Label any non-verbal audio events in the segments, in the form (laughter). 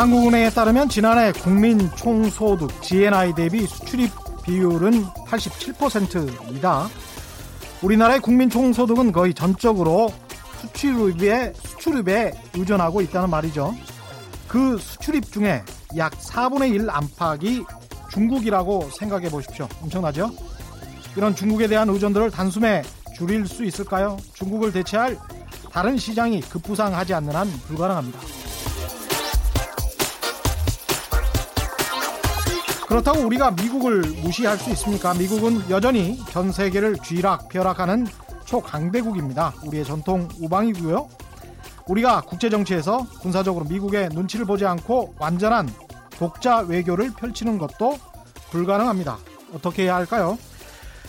한국은행에 따르면 지난해 국민 총소득 GNI 대비 수출입 비율은 87%이다. 우리나라의 국민 총소득은 거의 전적으로 수출입에, 수출입에 의존하고 있다는 말이죠. 그 수출입 중에 약 4분의 1 안팎이 중국이라고 생각해 보십시오. 엄청나죠? 이런 중국에 대한 의존도를 단숨에 줄일 수 있을까요? 중국을 대체할 다른 시장이 급부상하지 않는 한 불가능합니다. 그렇다고 우리가 미국을 무시할 수 있습니까? 미국은 여전히 전 세계를 쥐락펴락하는 초강대국입니다. 우리의 전통 우방이고요. 우리가 국제 정치에서 군사적으로 미국의 눈치를 보지 않고 완전한 독자 외교를 펼치는 것도 불가능합니다. 어떻게 해야 할까요?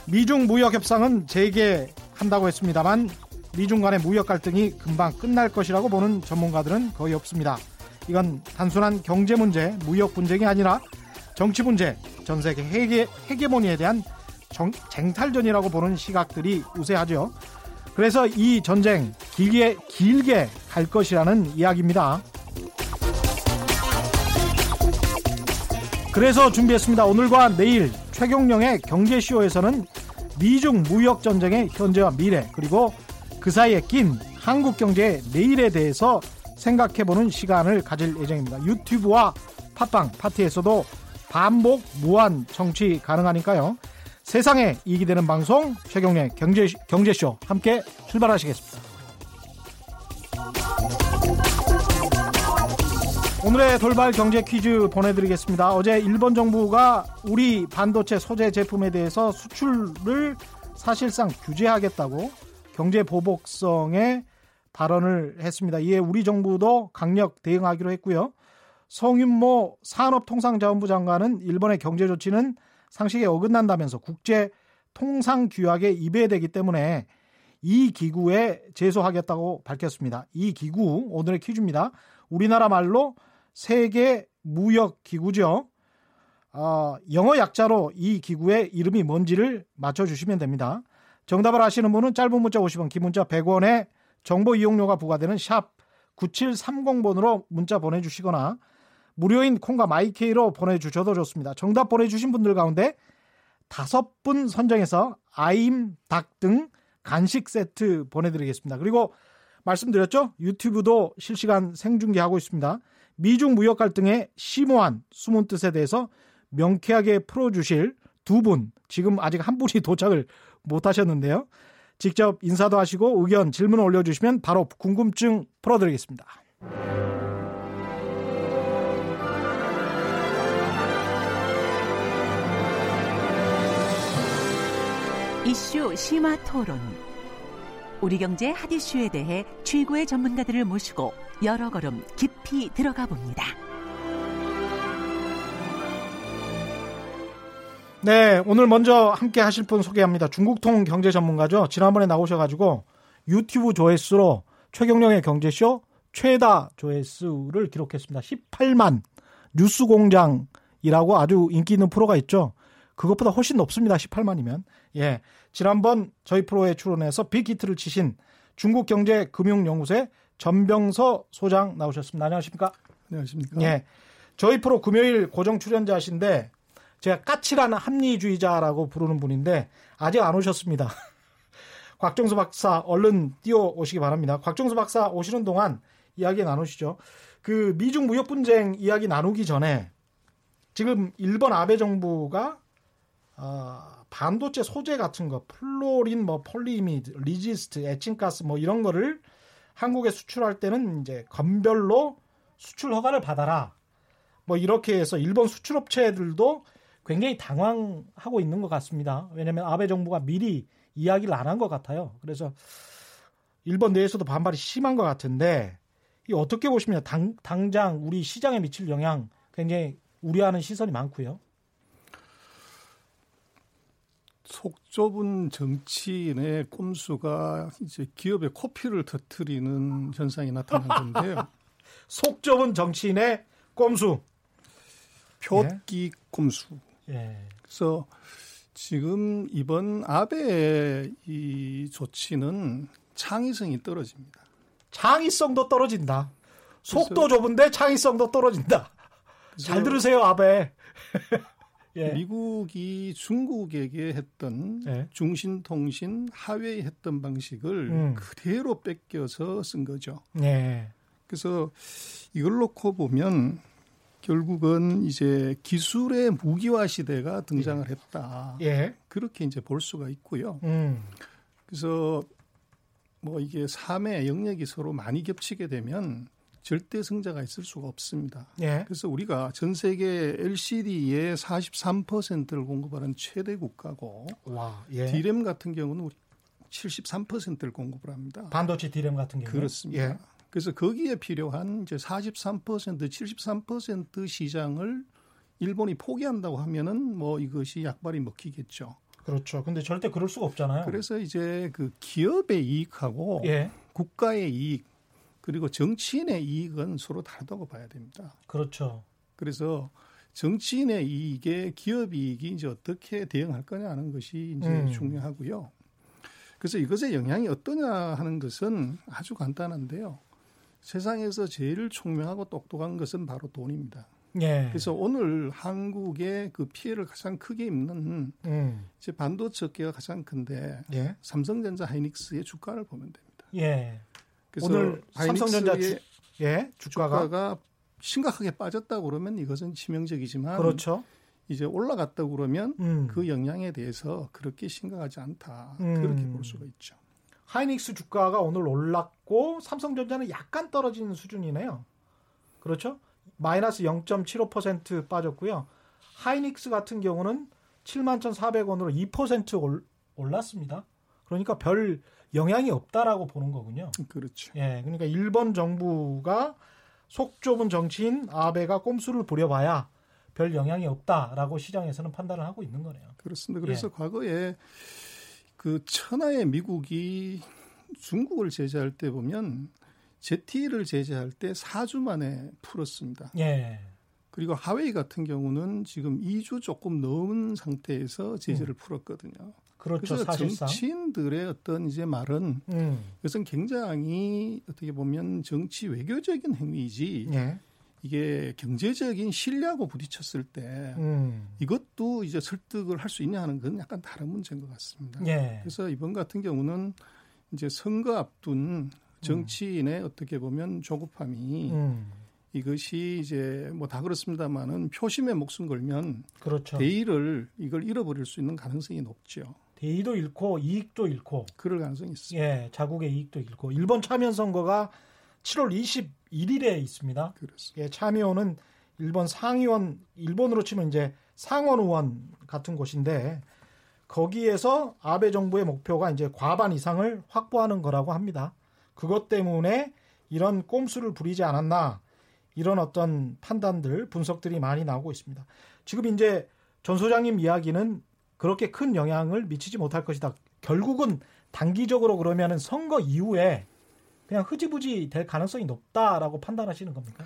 미중 무역 협상은 재개한다고 했습니다만 미중 간의 무역 갈등이 금방 끝날 것이라고 보는 전문가들은 거의 없습니다. 이건 단순한 경제 문제, 무역 분쟁이 아니라 정치 문제, 전 세계 해계, 헤게모니에 대한 정, 쟁탈전이라고 보는 시각들이 우세하죠. 그래서 이 전쟁 길게 길게 갈 것이라는 이야기입니다. 그래서 준비했습니다. 오늘과 내일 최경령의 경제쇼에서는 미중 무역 전쟁의 현재와 미래 그리고 그 사이에 낀 한국 경제의 내일에 대해서 생각해보는 시간을 가질 예정입니다. 유튜브와 팟빵 파티에서도 반복 무한 청취 가능하니까요. 세상에 이익이 되는 방송 최경련의 경제, 경제쇼 함께 출발하시겠습니다. 오늘의 돌발 경제 퀴즈 보내드리겠습니다. 어제 일본 정부가 우리 반도체 소재 제품에 대해서 수출을 사실상 규제하겠다고 경제 보복성의 발언을 했습니다. 이에 우리 정부도 강력 대응하기로 했고요. 성윤모 산업통상자원부 장관은 일본의 경제 조치는 상식에 어긋난다면서 국제 통상 규약에 위배되기 때문에 이 기구에 제소하겠다고 밝혔습니다. 이 기구 오늘의 퀴즈입니다. 우리나라 말로 세계 무역 기구죠. 어, 영어 약자로 이 기구의 이름이 뭔지를 맞춰주시면 됩니다. 정답을 아시는 분은 짧은 문자 50원, 긴 문자 100원에 정보 이용료가 부과되는 샵 9730번으로 문자 보내주시거나 무료인 콩과 마이케이로 보내주셔도 좋습니다. 정답 보내주신 분들 가운데 다섯 분 선정해서 아임, 닭 등 간식 세트 보내드리겠습니다. 그리고 말씀드렸죠? 유튜브도 실시간 생중계하고 있습니다. 미중 무역 갈등의 심오한 숨은 뜻에 대해서 명쾌하게 풀어주실 두 분, 지금 아직 한 분이 (laughs) 도착을 못 하셨는데요. 직접 인사도 하시고 의견, 질문 올려주시면 바로 궁금증 풀어드리겠습니다. 이슈 심화 토론. 우리 경제 핫 이슈에 대해 최고의 전문가들을 모시고 여러 걸음 깊이 들어가 봅니다. 네, 오늘 먼저 함께 하실 분 소개합니다. 중국통 경제 전문가죠. 지난번에 나오셔가지고 유튜브 조회수로 최경령의 경제쇼 최다 조회수를 기록했습니다. 18만 뉴스공장이라고 아주 인기 있는 프로가 있죠. 그것보다 훨씬 높습니다. 18만이면. 예. 지난번 저희 프로에 출연해서 빅히트를 치신 중국 경제 금융 연구소의 전병서 소장 나오셨습니다. 안녕하십니까? 안녕하십니까? 예. 저희 프로 금요일 고정 출연자신데 제가 까칠한 합리주의자라고 부르는 분인데 아직 안 오셨습니다. (laughs) 곽정수 박사 얼른 뛰어 오시기 바랍니다. 곽정수 박사 오시는 동안 이야기 나누시죠. 그 미중 무역 분쟁 이야기 나누기 전에 지금 일본 아베 정부가 어, 반도체 소재 같은 거, fluorine, 뭐 polyimide, resist, 에칭가스 뭐 이런 거를 한국에 수출할 때는 이제 건별로 수출 허가를 받아라. 뭐 이렇게 해서 일본 수출업체들도 굉장히 당황하고 있는 것 같습니다. 왜냐하면 아베 정부가 미리 이야기를 안 한 것 같아요. 그래서 일본 내에서도 반발이 심한 것 같은데 이 어떻게 보시면 당, 당장 우리 시장에 미칠 영향 굉장히 우려하는 시선이 많고요. 속 좁은 정치인의 꼼수가 이제 기업의 코피를 터트리는 현상이 나타난 건데요. (laughs) 속 좁은 정치인의 꼼수. 표기 예. 꼼수. 예. 그래서 지금 이번 아베의 이 조치는 창의성이 떨어집니다. 창의성도 떨어진다. 속도 좁은데 창의성도 떨어진다. 잘 들으세요, 아베. (laughs) 예. 미국이 중국에게 했던 예. 중신통신 하웨이 했던 방식을 음. 그대로 뺏겨서 쓴 거죠. 예. 그래서 이걸 놓고 보면 결국은 이제 기술의 무기화 시대가 등장을 예. 했다. 예. 그렇게 이제 볼 수가 있고요. 음. 그래서 뭐 이게 삶의 영역이 서로 많이 겹치게 되면 절대 승자가 있을 수가 없습니다. 예. 그래서 우리가 전 세계 LCD의 43%를 공급하는 최대 국가고 와, 예. D램 같은 경우는 우리 73%를 공급을 합니다. 반도체 D램 같은 경우 그렇습니다. 예. 그래서 거기에 필요한 이제 43% 73% 시장을 일본이 포기한다고 하면은 뭐 이것이 약발이 먹히겠죠. 그렇죠. 근데 절대 그럴 수가 없잖아요. 그래서 이제 그 기업의 이익하고 예. 국가의 이익 그리고 정치인의 이익은 서로 다르다고 봐야 됩니다. 그렇죠. 그래서 정치인의 이익에 기업 이익이 이제 어떻게 대응할 거냐 하는 것이 이제 음. 중요하고요. 그래서 이것의 영향이 어떠냐 하는 것은 아주 간단한데요. 세상에서 제일 총명하고 똑똑한 것은 바로 돈입니다. 예. 그래서 오늘 한국의 그 피해를 가장 크게 입는 음. 이제 반도체 업계가 가장 큰데 예. 삼성전자 하이닉스의 주가를 보면 됩니다. 예. 오늘 삼성전자 주, 예, 주가가, 주가가 심각하게 빠졌다 그러면 이것은 치명적이지만 그렇죠. 이제 올라갔다 그러면 음. 그 영향에 대해서 그렇게 심각하지 않다. 음. 그렇게 볼 수가 있죠. 하이닉스 주가가 오늘 올랐고 삼성전자는 약간 떨어지는 수준이네요. 그렇죠? 마이너스 0.75% 빠졌고요. 하이닉스 같은 경우는 71,400원으로 2% 올랐습니다. 그러니까 별 영향이 없다라고 보는 거군요. 그렇죠. 예, 그러니까 일본 정부가 속 좁은 정치인 아베가 꼼수를 부려봐야 별 영향이 없다라고 시장에서는 판단을 하고 있는 거네요. 그렇습니다. 그래서 예. 과거에 그 천하의 미국이 중국을 제재할 때 보면 제티를 제재할 때 4주 만에 풀었습니다. 예. 그리고 하웨이 같은 경우는 지금 2주 조금 넘은 상태에서 제재를 음. 풀었거든요. 그렇죠. 그래서 사실상. 정치인들의 어떤 이제 말은 음. 이것은 굉장히 어떻게 보면 정치 외교적인 행위이지 예. 이게 경제적인 신뢰하고 부딪혔을 때 음. 이것도 이제 설득을 할 수 있냐 하는 건 약간 다른 문제인 것 같습니다. 예. 그래서 이번 같은 경우는 이제 선거 앞둔 정치인의 음. 어떻게 보면 조급함이 음. 이것이 이제 뭐 다 그렇습니다만은 표심에 목숨 걸면 그렇죠. 대의를 이걸 잃어버릴 수 있는 가능성이 높죠. 대의도 잃고 이익도 잃고 그럴 가능성이 있습니다. 예, 자국의 이익도 잃고 일본 참여 선거가 7월 21일에 있습니다. 그렇습니다. 예, 참여는 일본 상의원 일본으로 치면 이제 상원 의원 같은 곳인데 거기에서 아베 정부의 목표가 이제 과반 이상을 확보하는 거라고 합니다. 그것 때문에 이런 꼼수를 부리지 않았나 이런 어떤 판단들 분석들이 많이 나오고 있습니다. 지금 이제 전 소장님 이야기는 그렇게 큰 영향을 미치지 못할 것이다. 결국은 단기적으로 그러면은 선거 이후에 그냥 흐지부지 될 가능성이 높다라고 판단하시는 겁니까?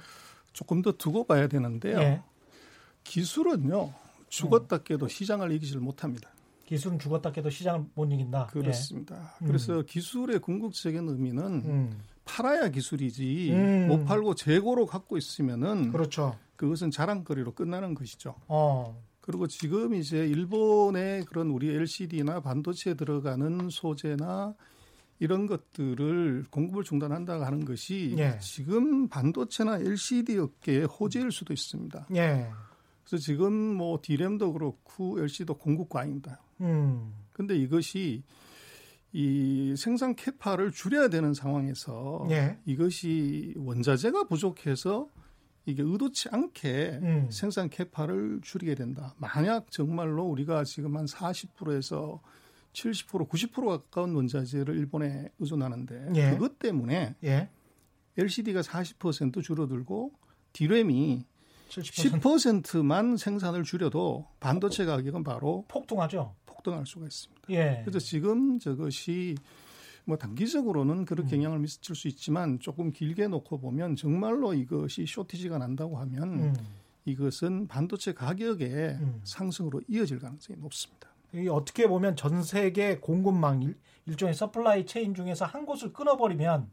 조금 더 두고 봐야 되는데요. 예. 기술은요 죽었다 깨도 시장을 이기질 못합니다. 기술은 죽었다 깨도 시장을 못 이긴다. 그렇습니다. 예. 그래서 음. 기술의 궁극적인 의미는 음. 팔아야 기술이지 음. 못 팔고 재고로 갖고 있으면은 그렇죠. 그것은 자랑거리로 끝나는 것이죠. 어. 그리고 지금 이제 일본의 그런 우리 LCD나 반도체에 들어가는 소재나 이런 것들을 공급을 중단한다고 하는 것이 예. 지금 반도체나 LCD 업계의 호재일 수도 있습니다. 예. 그래서 지금 뭐 디램도 그렇고 LCD도 공급 과잉입니다. 음. 근데 이것이 이 생산 캐파를 줄여야 되는 상황에서 예. 이것이 원자재가 부족해서 이게 의도치 않게 음. 생산 캐파를 줄이게 된다. 만약 정말로 우리가 지금 한 40%에서 70% 90% 가까운 원자재를 일본에 의존하는데 예. 그것 때문에 예. LCD가 40% 줄어들고 디램이 70%. 10%만 생산을 줄여도 반도체 가격은 바로 폭등하죠. 폭등할 수가 있습니다. 예. 그래서 지금 저것이 뭐 단기적으로는 그렇게 음. 영향을 미칠 수 있지만 조금 길게 놓고 보면 정말로 이것이 쇼티지가 난다고 하면 음. 이것은 반도체 가격의 음. 상승으로 이어질 가능성이 높습니다. 이 어떻게 보면 전 세계 공급망 일, 종의 supply chain 중에서 한 곳을 끊어버리면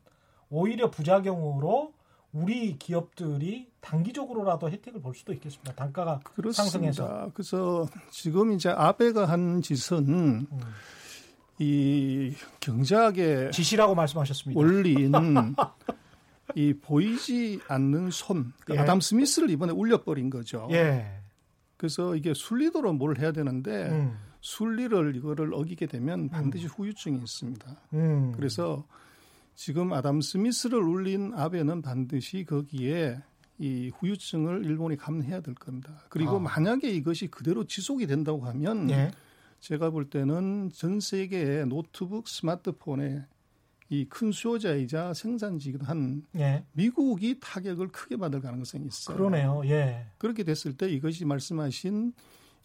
오히려 부작용으로 우리 기업들이 단기적으로라도 혜택을 볼 수도 있겠습니다. 단가가 그렇습니다. 상승해서. 그래서 지금 이제 아베가 한 짓은 음. 이 경제학의 지시라고 말씀하셨습니다. 올린 (laughs) 이 보이지 않는 손 그 예. 아담 스미스를 이번에 울려버린 거죠. 예. 그래서 이게 순리대로 뭘 해야 되는데 음. 순리를 이거를 어기게 되면 반드시 음. 후유증이 있습니다. 음. 그래서 지금 아담 스미스를 울린 아베는 반드시 거기에 이 후유증을 일본이 감내해야 될 겁니다. 그리고 아. 만약에 이것이 그대로 지속이 된다고 하면 예. 제가 볼 때는 전 세계의 노트북, 스마트폰에 이 큰 수요자이자 생산지기도 한 예. 미국이 타격을 크게 받을 가능성이 있어요. 그러네요. 예. 그렇게 됐을 때 이것이 말씀하신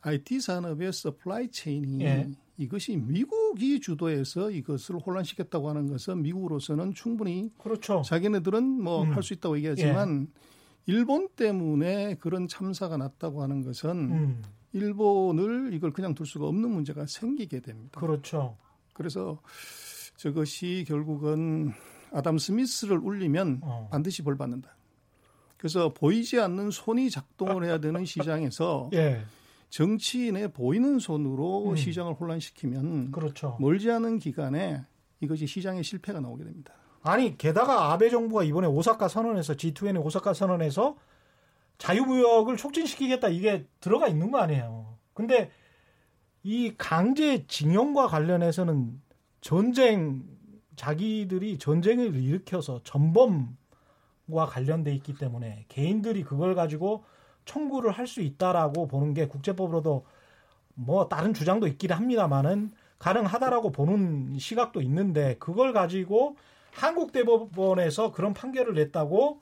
IT 산업의 supply chain이 예. 이것이 미국이 주도해서 이것을 혼란시켰다고 하는 것은 미국으로서는 충분히 그렇죠. 자기네들은 뭐 할수 음. 있다고 얘기하지만 예. 일본 때문에 그런 참사가 났다고 하는 것은 음. 일본을 이걸 그냥 둘 수가 없는 문제가 생기게 됩니다. 그렇죠. 그래서 저것이 결국은 아담 스미스를 울리면 어. 반드시 벌 받는다. 그래서 보이지 않는 손이 작동을 해야 되는 시장에서 (laughs) 예. 정치인의 보이는 손으로 음. 시장을 혼란시키면 그렇죠. 멀지 않은 기간에 이것이 시장의 실패가 나오게 됩니다. 아니 게다가 아베 정부가 이번에 오사카 선언에서 G20 오사카 선언에서 자유무역을 촉진시키겠다 이게 들어가 있는 거 아니에요. 근데 이 강제 징용과 관련해서는 전쟁 자기들이 전쟁을 일으켜서 전범과 관련돼 있기 때문에 개인들이 그걸 가지고 청구를 할 수 있다라고 보는 게 국제법으로도 뭐 다른 주장도 있긴 합니다만은 가능하다라고 보는 시각도 있는데 그걸 가지고 한국 대법원에서 그런 판결을 냈다고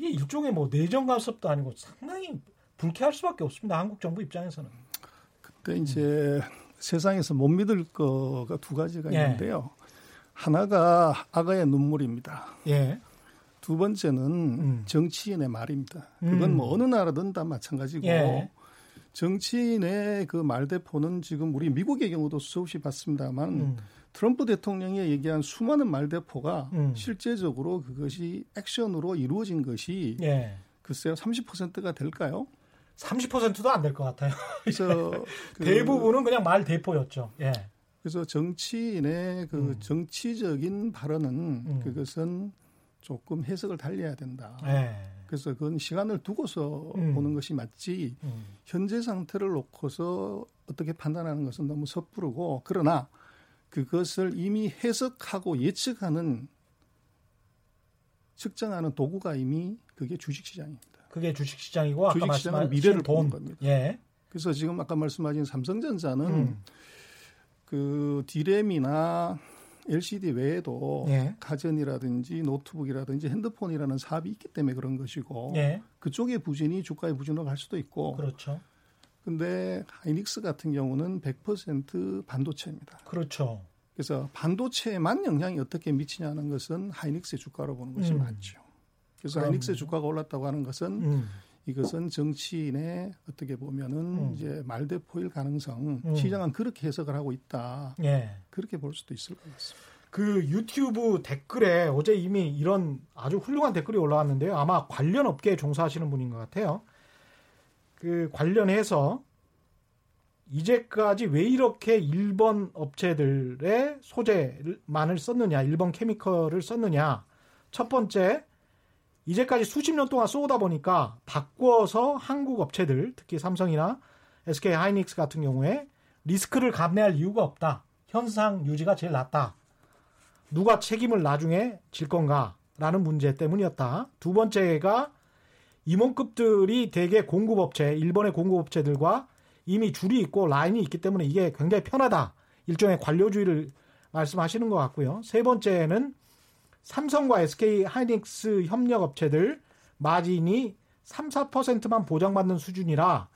이게 일종의 뭐 내정 간섭도 아니고 상당히 불쾌할 수밖에 없습니다. 한국 정부 입장에서는. 그때 이제 음. 세상에서 못 믿을 거가 두 가지가 예. 있는데요. 하나가 아가의 눈물입니다. 예. 두 번째는 음. 정치인의 말입니다. 그건 음. 뭐 어느 나라든 다 마찬가지고 예. 정치인의 그 말대포는 지금 우리 미국의 경우도 수없이 봤습니다만 음. 트럼프 대통령이 얘기한 수많은 말대포가 음. 실제적으로 그것이 액션으로 이루어진 것이 예. 글쎄요 30%가 될까요? 30%도 안 될 것 같아요. (laughs) 그래서 (laughs) 그, 대부분은 그냥 말 대포였죠. 예. 그래서 정치인의 그 음. 정치적인 발언은 음. 그것은 조금 해석을 달리해야 된다. 예. 그래서 그건 시간을 두고서 음. 보는 것이 맞지 음. 현재 상태를 놓고서 어떻게 판단하는 것은 너무 섣부르고 그러나 그것을 이미 해석하고 예측하는 측정하는 도구가 이미 그게 주식시장입니다. 그게 주식시장이고 주식시장은 미래를 보는 겁니다. 예. 그래서 지금 아까 말씀하신 삼성전자는 음. 그 디램이나 LCD 외에도 예. 가전이라든지 노트북이라든지 핸드폰이라는 사업이 있기 때문에 그런 것이고 예. 그쪽의 부진이 주가의 부진으로 갈 수도 있고 그렇죠. 근데 하이닉스 같은 경우는 100% 반도체입니다. 그렇죠. 그래서 반도체에만 영향이 어떻게 미치냐는 것은 하이닉스의 주가로 보는 것이 음. 맞죠. 그래서 하이닉스의 주가가 올랐다고 하는 것은 음. 이것은 정치인의 어떻게 보면은 음. 이제 말대포일 가능성 음. 시장은 그렇게 해석을 하고 있다. 예. 그렇게 볼 수도 있을 것 같습니다. 그 유튜브 댓글에 어제 이미 이런 아주 훌륭한 댓글이 올라왔는데요. 아마 관련 업계에 종사하시는 분인 것 같아요. 그 관련해서 이제까지 왜 이렇게 일본 업체들의 소재만을 썼느냐, 일본 케미컬을 썼느냐. 첫 번째, 이제까지 수십 년 동안 쏘다 보니까 바꿔서 한국 업체들, 특히 삼성이나 SK 하이닉스 같은 경우에 리스크를 감내할 이유가 없다. 현상 유지가 제일 낫다. 누가 책임을 나중에 질 건가? 라는 문제 때문이었다. 두 번째가 임원급들이 대개 공급업체, 일본의 공급업체들과 이미 줄이 있고 라인이 있기 때문에 이게 굉장히 편하다. 일종의 관료주의를 말씀하시는 것 같고요. 세 번째는 삼성과 SK 하이닉스 협력 업체들 마진이 3, 4%만 보장받는 수준이라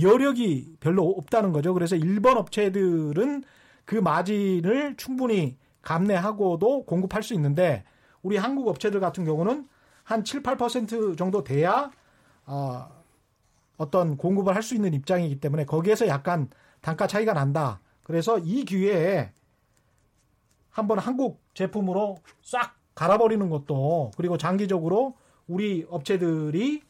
여력이 별로 없다는 거죠. 그래서 일본 업체들은 그 마진을 충분히 감내하고도 공급할 수 있는데 우리 한국 업체들 같은 경우는 한 7, 8% 정도 돼야 어, 어떤 공급을 할 수 있는 입장이기 때문에 거기에서 약간 단가 차이가 난다. 그래서 이 기회에 한번 한국 제품으로 싹 갈아버리는 것도 그리고 장기적으로 우리 업체들이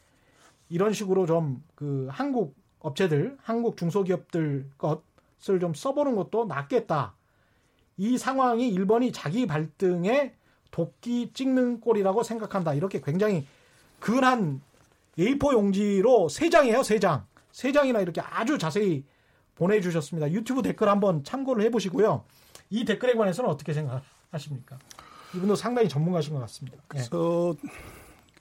이런 식으로 좀 그 한국 업체들, 한국 중소기업들 것을 좀 써보는 것도 낫겠다. 이 상황이 일본이 자기 발등에 도끼 찍는 꼴이라고 생각한다. 이렇게 굉장히 근한 A4 용지로 세 장이에요, 세 장. 세 장이나 이렇게 아주 자세히 보내주셨습니다. 유튜브 댓글 한번 참고를 해보시고요. 이 댓글에 관해서는 어떻게 생각하십니까? 이분도 상당히 전문가신 것 같습니다. 예. 그래서 예.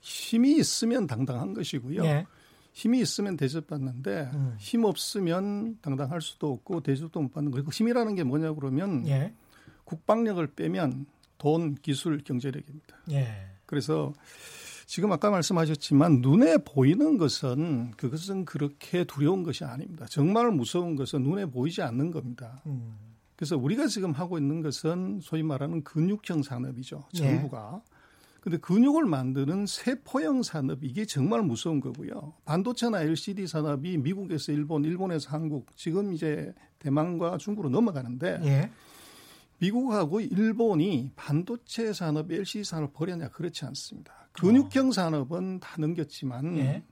힘이 있으면 당당한 것이고요. 예. 힘이 있으면 대접받는데 음. 힘 없으면 당당할 수도 없고 대접도 못 받는 거예요. 그 힘이라는 게 뭐냐 그러면 예. 국방력을 빼면 돈, 기술, 경제력입니다. 예. 그래서 지금 아까 말씀하셨지만 눈에 보이는 것은 그것은 그렇게 두려운 것이 아닙니다. 정말 무서운 것은 눈에 보이지 않는 겁니다. 음. 그래서 우리가 지금 하고 있는 것은 소위 말하는 근육형 산업이죠. 정부가. 예. 근데 근육을 만드는 세포형 산업 이게 정말 무서운 거고요. 반도체나 LCD 산업이 미국에서 일본, 일본에서 한국, 지금 이제 대만과 중국으로 넘어가는데 예. 미국하고 일본이 반도체 산업, LCD 산업 버렸냐 그렇지 않습니다. 근육형 어. 산업은 다 넘겼지만 예.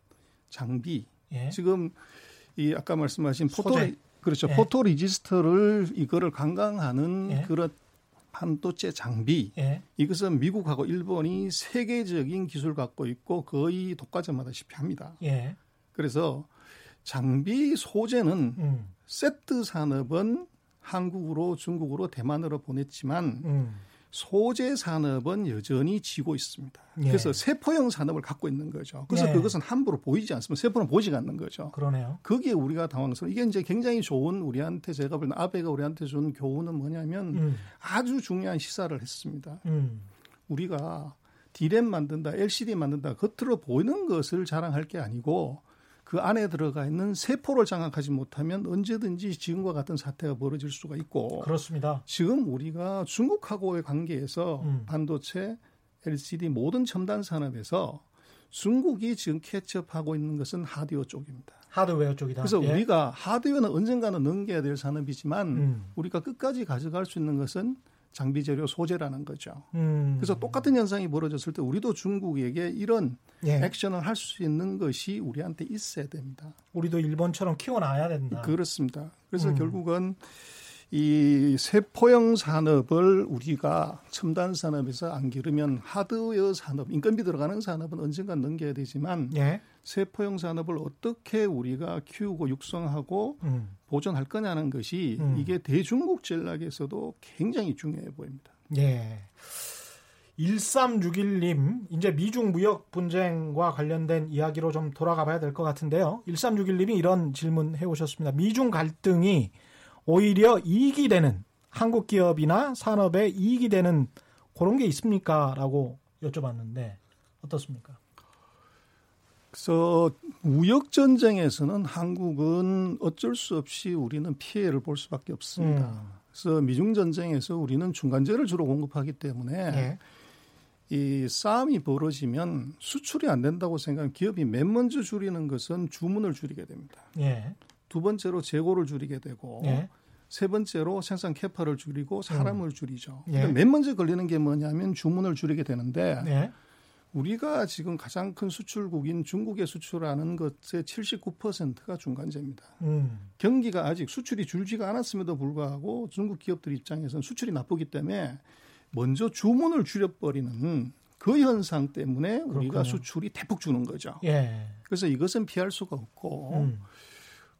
장비 예. 지금 이 아까 말씀하신 포토 그렇죠 예. 포토 리지스터를 이거를 강강하는 예. 그런 반도체 장비 예. 이것은 미국하고 일본이 세계적인 기술 갖고 있고 거의 독과점하다시피 합니다. 예. 그래서 장비 소재는 음. 세트 산업은 한국으로 중국으로 대만으로 보냈지만 음. 소재 산업은 여전히 지고 있습니다. 예. 그래서 세포형 산업을 갖고 있는 거죠. 그래서 예. 그것은 함부로 보이지 않습니다. 세포는 보이지 않는 거죠. 그러네요. 거기에 우리가 당황스러워. 이게 이제 굉장히 좋은 우리한테 제가 보는 아베가 우리한테 준 교훈은 뭐냐면 음. 아주 중요한 시사를 했습니다. 음. 우리가 디램 만든다, LCD 만든다, 겉으로 보이는 것을 자랑할 게 아니고 그 안에 들어가 있는 세포를 장악하지 못하면 언제든지 지금과 같은 사태가 벌어질 수가 있고 그렇습니다. 지금 우리가 중국하고의 관계에서 음. 반도체, LCD 모든 첨단 산업에서 중국이 지금 캐치업하고 있는 것은 하드웨어 쪽입니다. 하드웨어 쪽이다. 그래서 예. 우리가 하드웨어는 언젠가는 넘겨야 될 산업이지만 음. 우리가 끝까지 가져갈 수 있는 것은 장비 재료 소재라는 거죠. 음. 그래서 똑같은 현상이 벌어졌을 때 우리도 중국에게 이런 예. 액션을 할 수 있는 것이 우리한테 있어야 됩니다. 우리도 일본처럼 키워놔야 된다. 그렇습니다. 그래서 음. 결국은 이 세포형 산업을 우리가 첨단 산업에서 안 기르면 하드웨어 산업, 인건비 들어가는 산업은 언젠가 넘겨야 되지만 예. 세포형 산업을 어떻게 우리가 키우고 육성하고 음. 보존할 거냐는 것이 음. 이게 대중국 전략에서도 굉장히 중요해 보입니다. 예. 1361님, 이제 미중 무역 분쟁과 관련된 이야기로 좀 돌아가 봐야 될 것 같은데요. 1361님이 이런 질문 해 오셨습니다. 미중 갈등이 오히려 이익이 되는 한국 기업이나 산업에 이익이 되는 그런 게 있습니까? 라고 여쭤봤는데 어떻습니까? 그래서 무역 전쟁에서는 한국은 어쩔 수 없이 우리는 피해를 볼 수밖에 없습니다. 음. 그래서 미중 전쟁에서 우리는 중간재를 주로 공급하기 때문에 네. 이 싸움이 벌어지면 수출이 안 된다고 생각하면 기업이 맨 먼저 줄이는 것은 주문을 줄이게 됩니다. 네. 두 번째로 재고를 줄이게 되고 네. 세 번째로 생산 캐파를 줄이고 사람을 음. 줄이죠. 예. 맨 먼저 걸리는 게 뭐냐면 주문을 줄이게 되는데 예. 우리가 지금 가장 큰 수출국인 중국에 수출하는 것의 79%가 중간재입니다. 음. 경기가 아직 수출이 줄지가 않았음에도 불구하고 중국 기업들 입장에서는 수출이 나쁘기 때문에 먼저 주문을 줄여버리는 그 현상 때문에 우리가 그렇군요. 수출이 대폭 주는 거죠. 예. 그래서 이것은 피할 수가 없고 음.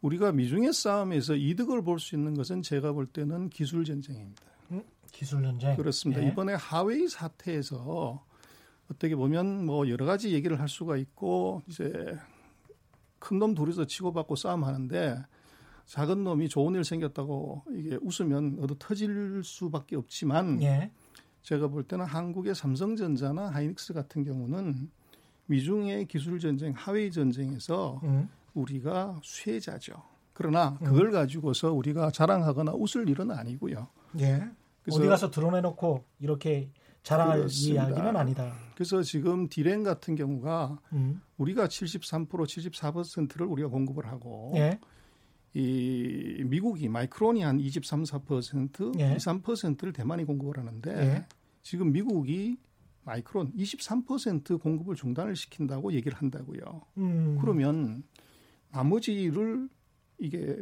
우리가 미중의 싸움에서 이득을 볼 수 있는 것은 제가 볼 때는 기술 전쟁입니다. 음? 기술 전쟁. 그렇습니다. 네. 이번에 하웨이 사태에서 어떻게 보면 뭐 여러 가지 얘기를 할 수가 있고 이제 큰 놈 둘이서 치고받고 싸움하는데 작은 놈이 좋은 일 생겼다고 이게 웃으면 어디 터질 수밖에 없지만 네. 제가 볼 때는 한국의 삼성전자나 하이닉스 같은 경우는 미중의 기술 전쟁, 하웨이 전쟁에서 음. 우리가 수혜자죠. 그러나 음. 그걸 가지고서 우리가 자랑하거나 웃을 일은 아니고요. 예. 어디 가서 드러내놓고 이렇게 자랑할 그렇습니다. 이야기는 아니다. 그래서 지금 디렌 같은 경우가 음. 우리가 73% 74%를 우리가 공급을 하고 예. 이 미국이 마이크론이 한 23, 4% 예. 2, 3%를 대만이 공급을 하는데 예. 지금 미국이 마이크론 23% 공급을 중단을 시킨다고 얘기를 한다고요. 음. 그러면 나머지를 이게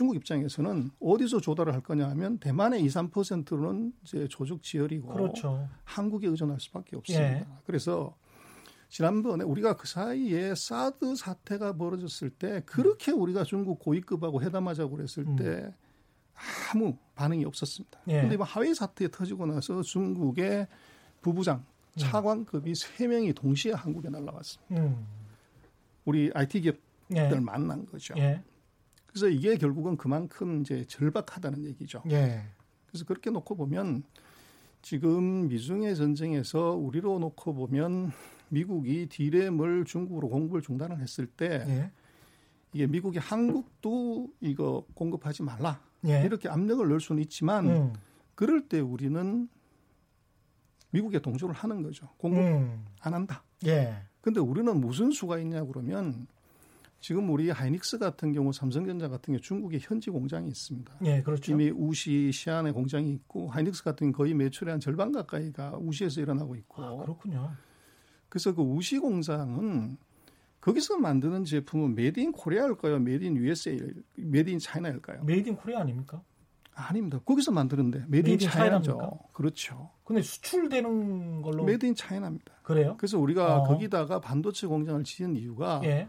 중국 입장에서는 어디서 조달을 할 거냐 하면 대만의 2, 3%는 이제 조직 지열이고 그렇죠. 한국에 의존할 수밖에 없습니다. 예. 그래서 지난번에 우리가 그 사이에 사드 사태가 벌어졌을 때 그렇게 우리가 중국 고위급하고 회담하자고 그랬을 음. 때 아무 반응이 없었습니다. 그런데 예. 이번 하웨이 사태 터지고 나서 중국의 부부장 음. 차관급이 세 명이 동시에 한국에 날라왔습니다. 음. 우리 IT 기업들 예. 만난 거죠. 예. 그래서 이게 결국은 그만큼 이제 절박하다는 얘기죠. 예. 그래서 그렇게 놓고 보면 지금 미중의 전쟁에서 우리로 놓고 보면 미국이 디램을 중국으로 공급을 중단을 했을 때 예. 이게 미국이 한국도 이거 공급하지 말라 예. 이렇게 압력을 넣을 수는 있지만 음. 그럴 때 우리는 미국에 동조를 하는 거죠. 공급 음. 안 한다. 예. 근데 우리는 무슨 수가 있냐 그러면 지금 우리 하이닉스 같은 경우 삼성전자 같은 경우 중국에 현지 공장이 있습니다. 예, 그렇죠. 이미 우시 시안에 공장이 있고 하이닉스 같은 경우 거의 매출의 한 절반 가까이가 우시에서 일어나고 있고. 아, 그렇군요. 그래서 그 우시 공장은 거기서 만드는 제품은 Made in Korea일까요? Made in USA, Made in China일까요? Made in Korea 아닙니까? 아닙니다. 거기서 만드는데 Made in China죠. 그렇죠. 근데 수출되는 걸로 Made in China입니다. 그래요? 그래서 우리가 어. 거기다가 반도체 공장을 지은 이유가 예.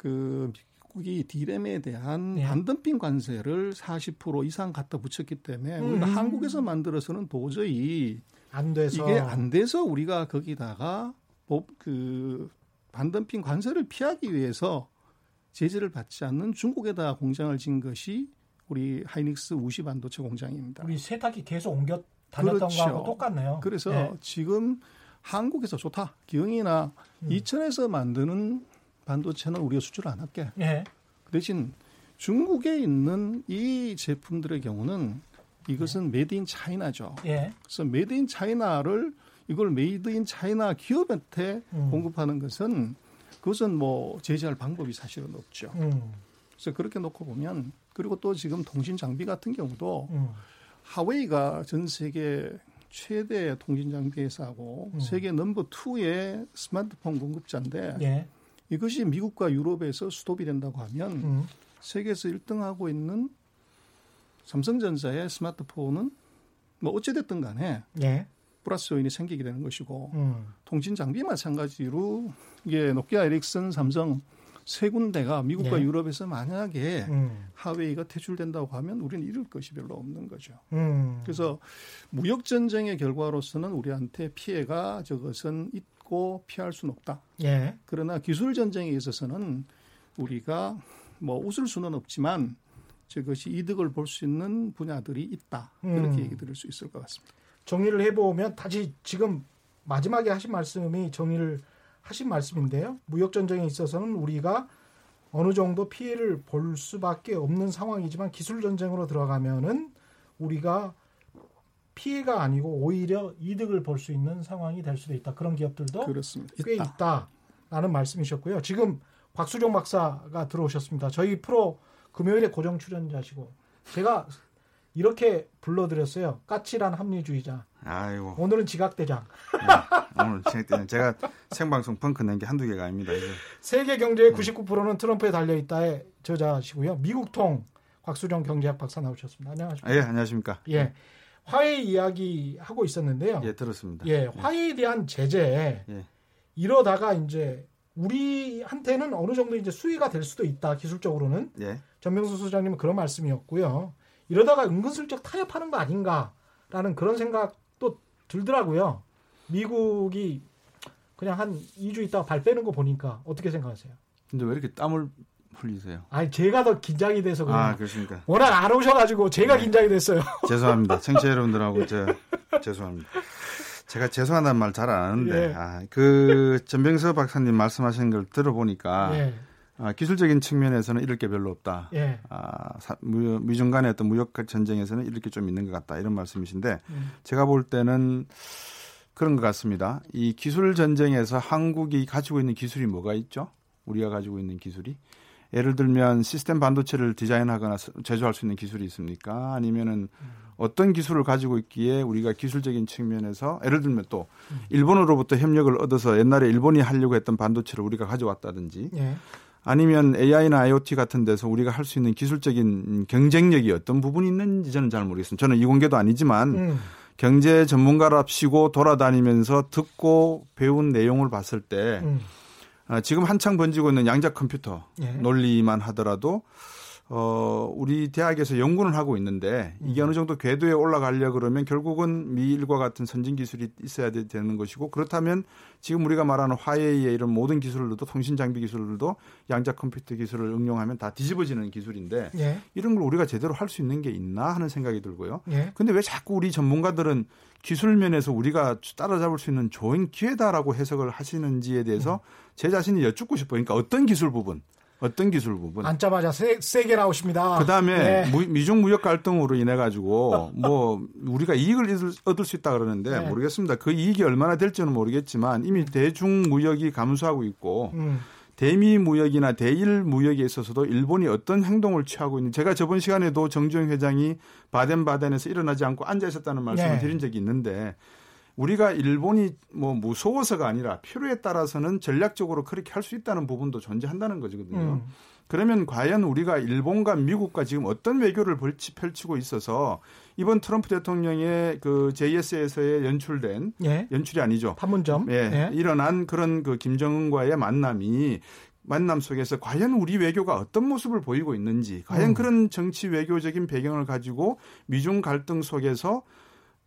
그 미국이 디램에 대한 예. 반덤핑 관세를 40% 이상 갖다 붙였기 때문에 음. 우리가 한국에서 만들어서는 도저히 안 돼서 이게 안 돼서 우리가 거기다가 그 반덤핑 관세를 피하기 위해서 제재를 받지 않는 중국에다 공장을 진 것이 우리 하이닉스 우시 반도체 공장입니다. 우리 세탁기 계속 옮겨 다녔던 그렇죠. 거하고 똑같네요. 그래서 네. 지금 한국에서 좋다. 기흥이나 음. 이천에서 만드는 반도체는 우리가 수출을 안 할게. 네. 그 대신 중국에 있는 이 제품들의 경우는 이것은 Made in China죠. 예. 그래서 Made in China를 이걸 Made in China 기업한테 음. 공급하는 것은 그것은 뭐 제재할 방법이 사실은 없죠. 음. 그래서 그렇게 놓고 보면 그리고 또 지금 통신 장비 같은 경우도 음. 화웨이가 전 세계 최대 통신 장비 회사고 음. 세계 number two의 스마트폰 공급자인데 예. 이것이 미국과 유럽에서 수도비 된다고 하면 음. 세계에서 1등하고 있는 삼성전자의 스마트폰은 뭐 어찌됐든 간에 예. 플러스 요인이 생기게 되는 것이고 음. 통신 장비 마찬가지로 이게 노키아, 에릭슨, 삼성 세 군데가 미국과 예. 유럽에서 만약에 음. 하웨이가 퇴출된다고 하면 우리는 잃을 것이 별로 없는 거죠. 음. 그래서 무역 전쟁의 결과로서는 우리한테 피해가 저것은 있고 피할 수는 없다. 예. 그러나 기술 전쟁에 있어서는 우리가 뭐 웃을 수는 없지만 저것이 이득을 볼 수 있는 분야들이 있다. 그렇게 음. 얘기 드릴 수 있을 것 같습니다. 정리를 해보면 다시 지금 마지막에 하신 말씀이 정리를 하신 말씀인데요. 무역 전쟁에 있어서는 우리가 어느 정도 피해를 볼 수밖에 없는 상황이지만 기술 전쟁으로 들어가면은 우리가 피해가 아니고 오히려 이득을 볼 수 있는 상황이 될 수도 있다. 그런 기업들도 그렇습니다. 꽤 있다. 라는 말씀이셨고요. 지금 곽수정 박사가 들어오셨습니다. 저희 프로 금요일에 고정 출연자시고 제가 이렇게 불러드렸어요. 까칠한 합리주의자. 아이고. 오늘은 지각대장. 네, 오늘 지각대장. 제가 생방송 펑크 낸 게 한두 개가 아닙니다. 이제. 세계 경제의 99%는 트럼프에 달려 있다의 저자시고요. 미국통 곽수정 경제학 박사 나오셨습니다. 안녕하십니까? 예, 안녕하십니까? 예. 화해 이야기 하고 있었는데요. 예, 들었습니다. 예, 화해에 대한 제재. 예. 이러다가 이제 우리한테는 어느 정도 이제 수위가 될 수도 있다 기술적으로는 예. 전명수 소장님은 그런 말씀이었고요. 이러다가 은근슬쩍 타협하는 거 아닌가라는 그런 생각도 들더라고요. 미국이 그냥 한 2주 있다가 발 빼는 거 보니까 어떻게 생각하세요? 근데 왜 이렇게 땀을 흘리세요? 아니 제가 더 긴장이 돼서 그래요. 아 그렇습니까? 워낙 안 오셔가지고 제가 네. 긴장이 됐어요. (laughs) 죄송합니다. 청취자 (laughs) 여러분들하고 제 죄송합니다. 제가 죄송하다는 말 잘 안 하는데 예. 아, 그 전병서 박사님 말씀하신 걸 들어보니까 예. 아, 기술적인 측면에서는 이럴 게 별로 없다. 예. 아, 사, 무, 미중 간의 어떤 무역 전쟁에서는 이럴 게 좀 있는 것 같다. 이런 말씀이신데 음. 제가 볼 때는 그런 것 같습니다. 이 기술 전쟁에서 한국이 가지고 있는 기술이 뭐가 있죠? 우리가 가지고 있는 기술이 예를 들면 시스템 반도체를 디자인하거나 제조할 수 있는 기술이 있습니까? 아니면은 어떤 기술을 가지고 있기에 우리가 기술적인 측면에서 예를 들면 또 일본으로부터 협력을 얻어서 옛날에 일본이 하려고 했던 반도체를 우리가 가져왔다든지 예. 아니면 AI나 IoT 같은 데서 우리가 할 수 있는 기술적인 경쟁력이 어떤 부분이 있는지 저는 잘 모르겠습니다. 저는 이공계도 아니지만 음. 경제 전문가랍시고 돌아다니면서 듣고 배운 내용을 봤을 때 음. 아, 지금 한창 번지고 있는 양자 컴퓨터 예. 논리만 하더라도 어, 우리 대학에서 연구는 하고 있는데 이게 음. 어느 정도 궤도에 올라가려 그러면 결국은 미일과 같은 선진 기술이 있어야 되는 것이고 그렇다면 지금 우리가 말하는 화웨이의 이런 모든 기술들도 통신 장비 기술들도 양자 컴퓨터 기술을 응용하면 다 뒤집어지는 기술인데 예. 이런 걸 우리가 제대로 할 수 있는 게 있나 하는 생각이 들고요. 예. 근데 왜 자꾸 우리 전문가들은 기술 면에서 우리가 따라잡을 수 있는 좋은 기회다라고 해석을 하시는지에 대해서 음. 제 자신이 여쭙고 싶어요. 그러니까 어떤 기술 부분 어떤 기술 부분? 앉자마자 세, 세게 나오십니다. 그 다음에 네. 미중 무역 갈등으로 인해 가지고 뭐 우리가 이익을 얻을 수 있다 그러는데 네. 모르겠습니다. 그 이익이 얼마나 될지는 모르겠지만 이미 대중 무역이 감소하고 있고 음. 대미 무역이나 대일 무역에 있어서도 일본이 어떤 행동을 취하고 있는 제가 저번 시간에도 정주영 회장이 바덴바덴에서 일어나지 않고 앉아 있었다는 말씀을 네. 드린 적이 있는데 우리가 일본이 뭐 무서워서가 아니라 필요에 따라서는 전략적으로 그렇게 할 수 있다는 부분도 존재한다는 거거든요. 음. 그러면 과연 우리가 일본과 미국과 지금 어떤 외교를 펼치고 있어서 이번 트럼프 대통령의 그 JSA에서의 연출된 예. 연출이 아니죠. 판문점 예, 예. 일어난 그런 그 김정은과의 만남이 만남 속에서 과연 우리 외교가 어떤 모습을 보이고 있는지, 과연 음. 그런 정치 외교적인 배경을 가지고 미중 갈등 속에서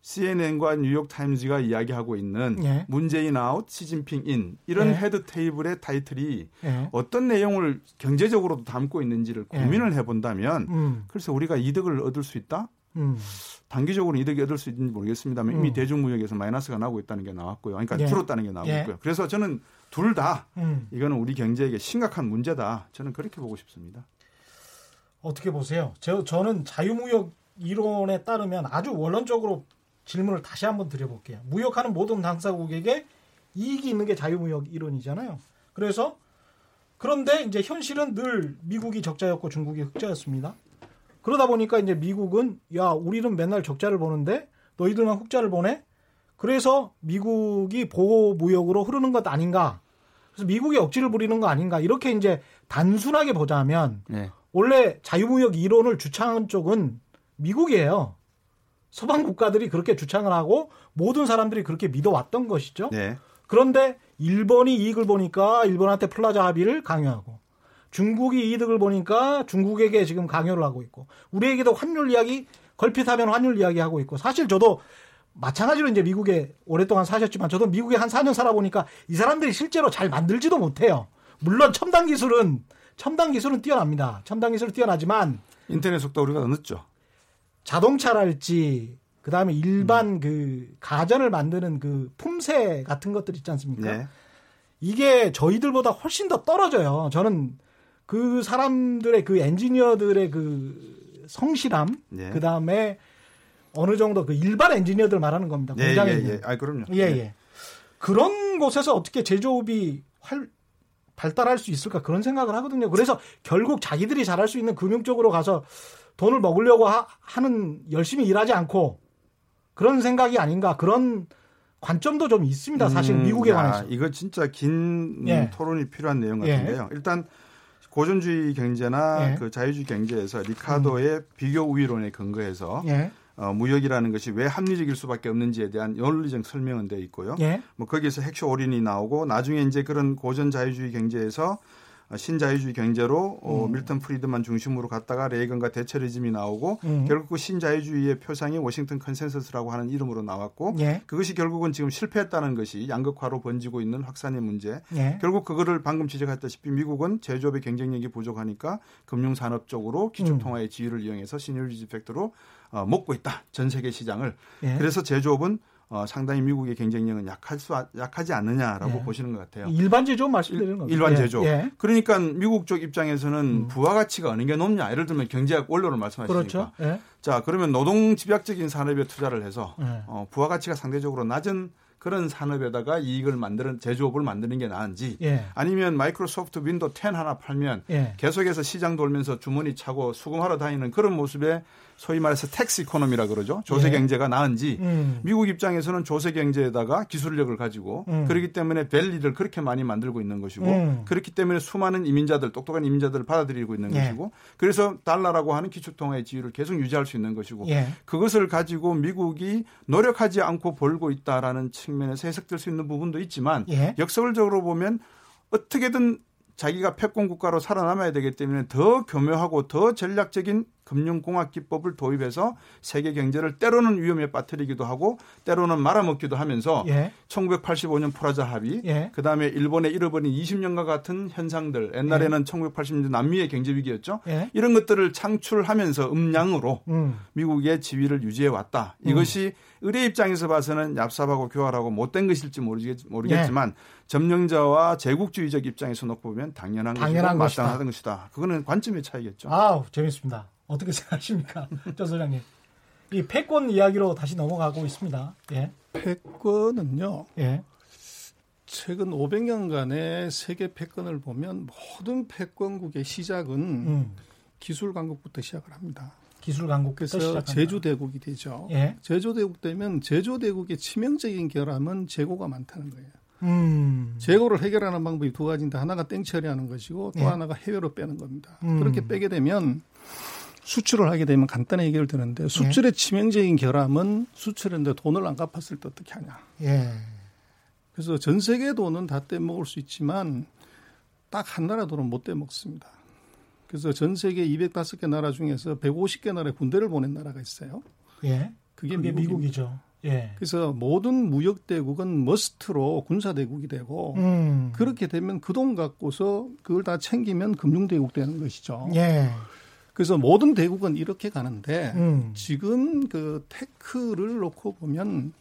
CNN과 뉴욕 타임즈가 이야기하고 있는 예. 문재인 아웃, 시진핑 in 이런 예. head table의 타이틀이 예. 어떤 내용을 경제적으로도 담고 있는지를 예. 고민을 해본다면 음. 그래서 우리가 이득을 얻을 수 있다. 음. 단기적으로 이득이 얻을 수 있는지 모르겠습니다만 음. 이미 대중무역에서 마이너스가 나고 있다는 게 나왔고요. 그러니까 예. 줄었다는 게 나오고 예. 그래서 저는 둘다 음. 이거는 우리 경제에게 심각한 문제다. 저는 그렇게 보고 싶습니다. 어떻게 보세요? 저, 저는 자유무역 이론에 따르면 아주 원론적으로 질문을 다시 한번 드려볼게요. 무역하는 모든 당사국에게 이익이 있는 게 자유무역 이론이잖아요. 그래서 그런데 이제 현실은 늘 미국이 적자였고 중국이 흑자였습니다. 그러다 보니까 이제 미국은 야 우리는 맨날 적자를 보는데 너희들만 흑자를 보내? 그래서 미국이 보호 무역으로 흐르는 것 아닌가? 그래서 미국이 억지를 부리는 거 아닌가? 이렇게 이제 단순하게 보자면 네. 원래 자유무역 이론을 주창한 쪽은 미국이에요. 서방 국가들이 그렇게 주창을 하고 모든 사람들이 그렇게 믿어왔던 것이죠. 네. 그런데 일본이 이익을 보니까 일본한테 플라자 합의를 강요하고 중국이 이득을 보니까 중국에게 지금 강요를 하고 있고 우리에게도 환율 이야기 걸핏하면 환율 이야기 하고 있고 사실 저도 마찬가지로 이제 미국에 오랫동안 사셨지만 저도 미국에 한 4년 살아보니까 이 사람들이 실제로 잘 만들지도 못해요. 물론 첨단 기술은 첨단 기술은 뛰어납니다. 첨단 기술은 뛰어나지만 인터넷 속도 우리가 늦죠. 자동차랄지 그다음에 일반 음. 그 가전을 만드는 그 품새 같은 것들 있지 않습니까? 네. 이게 저희들보다 훨씬 더 떨어져요. 저는 그 사람들의 그 엔지니어들의 그 성실함, 네. 그 다음에 어느 정도 그 일반 엔지니어들 말하는 겁니다. 예, 공장에. 예, 예. 아, 그럼요. 예, 예, 예. 그런 곳에서 어떻게 제조업이 활, 발달할 수 있을까 그런 생각을 하거든요. 그래서 결국 자기들이 잘할 수 있는 금융 쪽으로 가서 돈을 먹으려고 하, 는 열심히 일하지 않고 그런 생각이 아닌가 그런 관점도 좀 있습니다. 사실 음, 미국에 야, 관해서. 이거 진짜 긴 예. 토론이 필요한 내용 같은데요. 예. 일단 고전주의 경제나 예. 그 자유주의 경제에서 리카도의 음. 비교 우위론에 근거해서 예. 어, 무역이라는 것이 왜 합리적일 수밖에 없는지에 대한 논리적 설명은 돼 있고요. 예. 뭐 거기에서 헥셔 올린이 나오고 나중에 이제 그런 고전 자유주의 경제에서 신자유주의 경제로 어, 음. 밀턴 프리드만 중심으로 갔다가 레이건과 대처리즘이 나오고 음. 결국 그 신자유주의의 표상이 워싱턴 컨센서스라고 하는 이름으로 나왔고 예. 그것이 결국은 지금 실패했다는 것이 양극화로 번지고 있는 확산의 문제. 예. 결국 그거를 방금 지적했다시피 미국은 제조업의 경쟁력이 부족하니까 금융산업 쪽으로 기축통화의 음. 지위를 이용해서 신자유주의 factor로 어, 먹고 있다. 전 세계 시장을. 예. 그래서 제조업은 어, 상당히 미국의 경쟁력은 약할 수 약하지 않느냐라고 예. 보시는 것 같아요. 일반 제조 말씀드리는 거죠. 일반 예. 제조. 예. 그러니까 미국 쪽 입장에서는 음. 부가가치가 어느 게 높냐. 예를 들면 경제학 원론을 말씀하시니까. 그렇죠. 예. 자 그러면 노동 집약적인 산업에 투자를 해서 예. 어, 부가가치가 상대적으로 낮은 그런 산업에다가 이익을 만드는 제조업을 만드는 게 나은지 예. 아니면 마이크로소프트 윈도우 10 하나 팔면 예. 계속해서 시장 돌면서 주머니 차고 수금하러 다니는 그런 모습에 소위 말해서 tax economy라 그러죠. 조세 예. 경제가 나은지 음. 미국 입장에서는 조세 경제에다가 기술력을 가지고 음. 그렇기 때문에 valley를 그렇게 많이 만들고 있는 것이고 음. 그렇기 때문에 수많은 이민자들 똑똑한 이민자들을 받아들이고 있는 예. 것이고 그래서 달러라고 하는 기축통화의 지위를 계속 유지할 수 있는 것이고 예. 그것을 가지고 미국이 노력하지 않고 벌고 있다라는 측면에서 해석될 수 있는 부분도 있지만 예. 역설적으로 보면 어떻게든 자기가 패권 국가로 살아남아야 되기 때문에 더 교묘하고 더 전략적인 금융공학 기법을 도입해서 세계 경제를 때로는 위험에 빠뜨리기도 하고 때로는 말아먹기도 하면서 예. 1985년 프라자 합의, 예. 그 다음에 일본의 잃어버린 20년과 같은 현상들, 옛날에는 예. 1980년대 남미의 경제 위기였죠. 예. 이런 것들을 창출하면서 음량으로 음. 미국의 지위를 유지해 왔다. 음. 이것이 의뢰 입장에서 봐서는 얍삽하고 교활하고 못된 것일지 모르겠, 모르겠지만 예. 점령자와 제국주의적 입장에서 놓고 보면 당연한, 당연한 것이고 마땅하던 것이다. 그거는 관점의 차이겠죠. 아, 재밌습니다. 어떻게 생각하십니까, (laughs) 조 소장님? 이 패권 이야기로 다시 넘어가고 있습니다. 예. 패권은요. 예. 최근 500년간의 세계 패권을 보면 모든 패권국의 시작은 음. 기술 강국부터 시작을 합니다. 기술 그래서 제조 대국이 되죠. 예. 제조 대국 되면 제조 대국의 치명적인 결함은 재고가 많다는 거예요. 음. 재고를 해결하는 방법이 두 가지인데 하나가 땡처리하는 것이고 또 예. 하나가 해외로 빼는 겁니다. 음. 그렇게 빼게 되면 수출을 하게 되면 간단히 얘기를 드는데 수출의 예. 치명적인 결함은 수출했는데 돈을 안 갚았을 때 어떻게 하냐. 예. 그래서 전 세계 돈은 다 떼먹을 수 있지만 딱 한 나라 돈은 못 떼먹습니다. 그래서 전 세계 205개 나라 중에서 150개 나라에 군대를 보낸 나라가 있어요. 예. 그게, 그게 미국이죠. 예. 그래서 모든 무역 대국은 머스트로 군사 대국이 되고 음. 그렇게 되면 그 돈 갖고서 그걸 다 챙기면 금융 대국 되는 것이죠. 예. 그래서 모든 대국은 이렇게 가는데 음. 지금 그 테크를 놓고 보면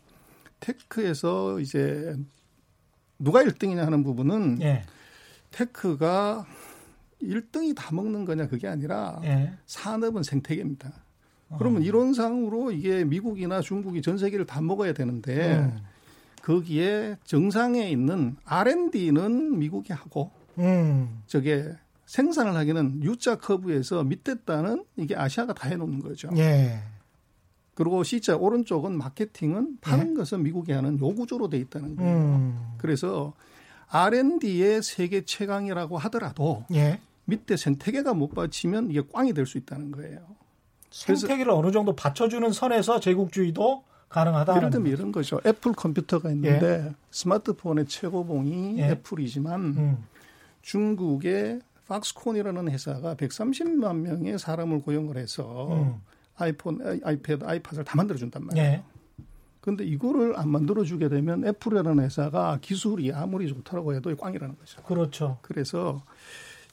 테크에서 이제 누가 1등이냐 하는 부분은 예. 테크가 1등이 다 먹는 거냐 그게 아니라 예. 산업은 생태계입니다. 어. 그러면 이론상으로 이게 미국이나 중국이 전 세계를 다 먹어야 되는데 음. 거기에 정상에 있는 R&D는 미국이 하고 음. 저게 생산을 하기는 U자 커브에서 밑에 따는 이게 아시아가 다 해놓는 거죠. 예. 그리고 C자 오른쪽은 마케팅은 파는 예. 것은 미국이 하는 요 구조로 돼 있다는 거예요. 음. 그래서 R&D의 세계 최강이라고 하더라도 예. 밑에 생태계가 못 받치면 이게 꽝이 될 수 있다는 거예요. 생태계를 어느 정도 받쳐주는 선에서 제국주의도 가능하다. 예를 들면 이런 거죠. 애플 컴퓨터가 있는데 예. 스마트폰의 최고봉이 예. 애플이지만 음. 중국의 팍스콘이라는 회사가 130만 명의 사람을 고용을 해서 음. 아이폰, 아이패드, 아이팟을 다 만들어준단 말이에요. 네. 근데 이거를 안 만들어주게 되면 애플이라는 회사가 기술이 아무리 좋다고 해도 꽝이라는 거죠. 그렇죠. 그래서